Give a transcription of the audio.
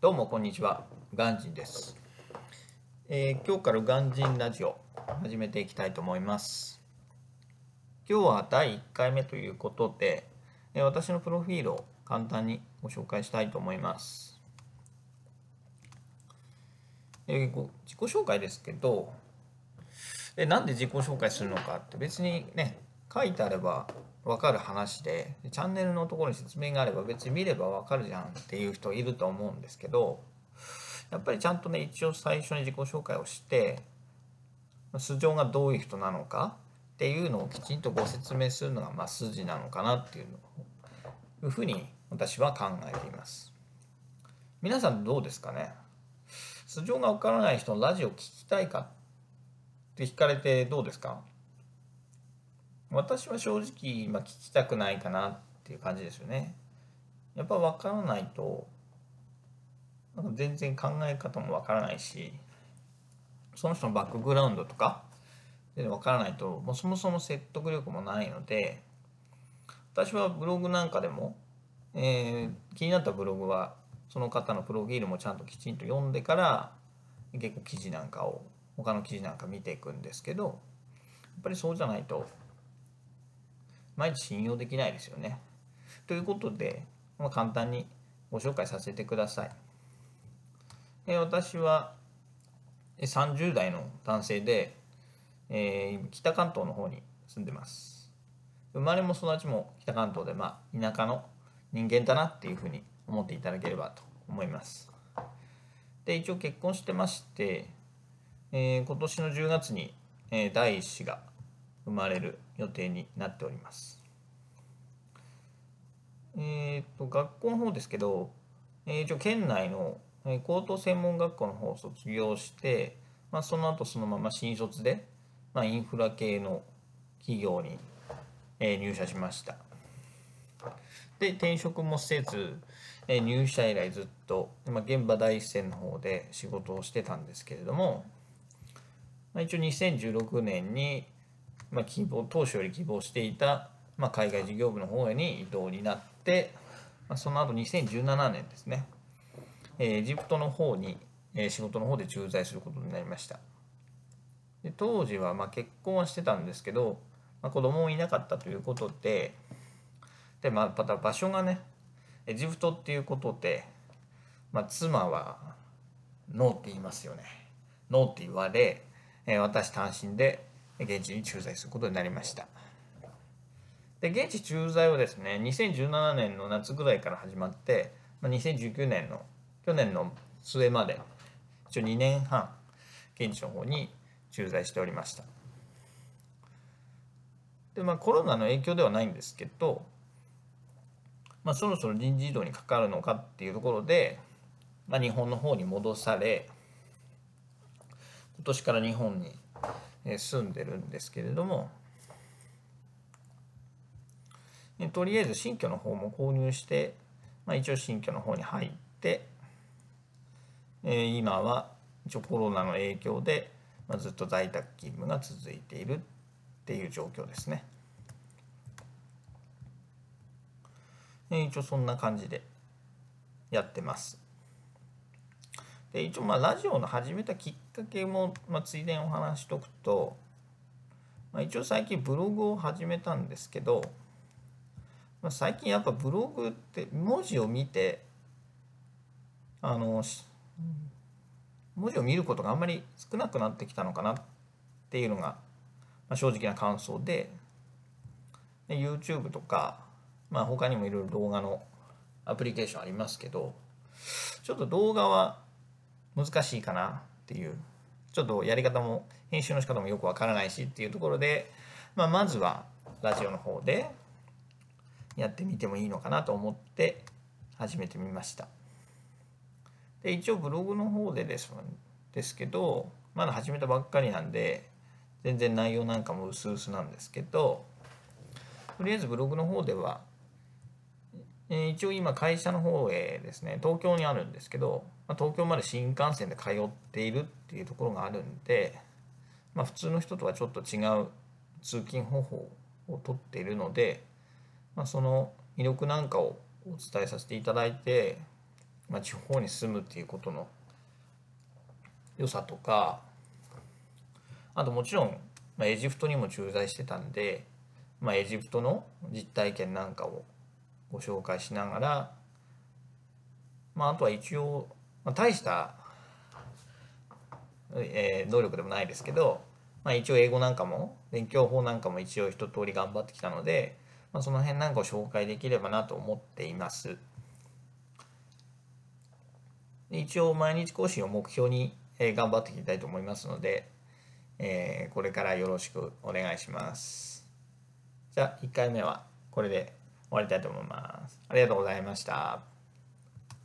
どうもこんにちは、ガンジンです。えー今日からガンジンラジオ始めていきたいと思います。今日は第1回目ということで、えー私のプロフィールを簡単にご紹介したいと思います。えーご自己紹介ですけど、えなんで自己紹介するのかって別にね書いてあれば分かる話でチャンネルのところに説明があれば別に見れば分かるじゃんっていう人いると思うんですけどやっぱりちゃんとね一応最初に自己紹介をして素性がどういう人なのかっていうのをきちんとご説明するのがまあ筋なのかなっていうのいうふうに私は考えています。皆さんどうですかね？素性が分からない人のラジオ聞きたいかって聞かれてどうですか？私は正直、まあ、聞きたくないかなっていう感じですよね。やっぱ分からないとなんか全然考え方も分からないしその人のバックグラウンドとか全然分からないともうそもそも説得力もないので私はブログなんかでも、えー気になったブログはその方のプロフィールもちゃんときちんと読んでから結構記事なんかを他の記事なんか見ていくんですけどやっぱりそうじゃないと毎日信用できないですよね。ということで、まあ、簡単にご紹介させてください。え私は30代の男性で、えー北関東の方に住んでます。生まれも育ちも北関東で、まあ、田舎の人間だなっていうふうに思っていただければと思います。で、一応結婚してまして、えー今年の10月に、えー第一子が生まれる予定になっております。えっと学校の方ですけど、えー一応県内の高等専門学校の方を卒業して、まあ、その後そのまま新卒で、まあ、インフラ系の企業に、えー入社しました。で転職もせず、えー入社以来ずっと、まあ、現場第一線の方で仕事をしてたんですけれども、まあ、一応2016年に、まあ、希望当初より希望していた、まあ、海外事業部の方に移動になって、まあ、その後2017年ですね、えーエジプトの方に、えー仕事の方で駐在することになりました。で当時はまあ結婚はしてたんですけど、まあ、子供もいなかったということでで、まあ、また場所がねエジプトっていうことで、まあ、妻はノーって言いますよね。ノーって言われ、えー私単身で現地に駐在することになりました。で現地駐在はですね2017年の夏ぐらいから始まって、まあ、2019年の去年の末まで一応2年半現地の方に駐在しておりました。でまあコロナの影響ではないんですけど、まあ、そろそろ人事異動にかかるのかっていうところで、まあ、日本の方に戻され今年から日本に住んでるんですけれどもとりあえず新居の方も購入して、まあ、一応新居の方に入って、えー今は一応コロナの影響で、まあ、ずっと在宅勤務が続いているっていう状況ですね。えー一応そんな感じでやってます。で一応まあラジオの始めたきっかけも、まあ、ついでにお話しとくと、まあ、一応最近ブログを始めたんですけど、まあ、最近やっぱブログって文字を見てあの文字を見ることがあんまり少なくなってきたのかなっていうのが、まあ、正直な感想でで YouTube とか、まあ、他にもいろいろ動画のアプリケーションありますけどちょっと動画は難しいかなっていう。ちょっとやり方も編集の仕方もよくわからないしっていうところで、まあ、まずはラジオの方でやってみてもいいのかなと思って始めてみました。で一応ブログの方でですですけどまだ始めたばっかりなんで全然内容なんかも薄々なんですけどとりあえずブログの方ではえ一応今会社の方へですね東京にあるんですけど、ま、東京まで新幹線で通っているっていうところがあるんで、まあ、普通の人とはちょっと違う通勤方法をとっているので、まあ、その魅力なんかをお伝えさせていただいてまあ、地方に住むっていうことの良さとかあともちろん、ま、エジプトにも駐在してたんで、ま、エジプトの実体験なんかをご紹介しながら、まあ、あとは一応、まあ、大した、えー、能力でもないですけど、まあ、一応英語なんかも勉強法なんかも一応一通り頑張ってきたので、まあ、その辺なんかを紹介できればなと思っています。一応毎日更新を目標に頑張っていきたいと思いますので、えー、これからよろしくお願いします。じゃあ1回目はこれで終わりたいと思います。ありがとうございました。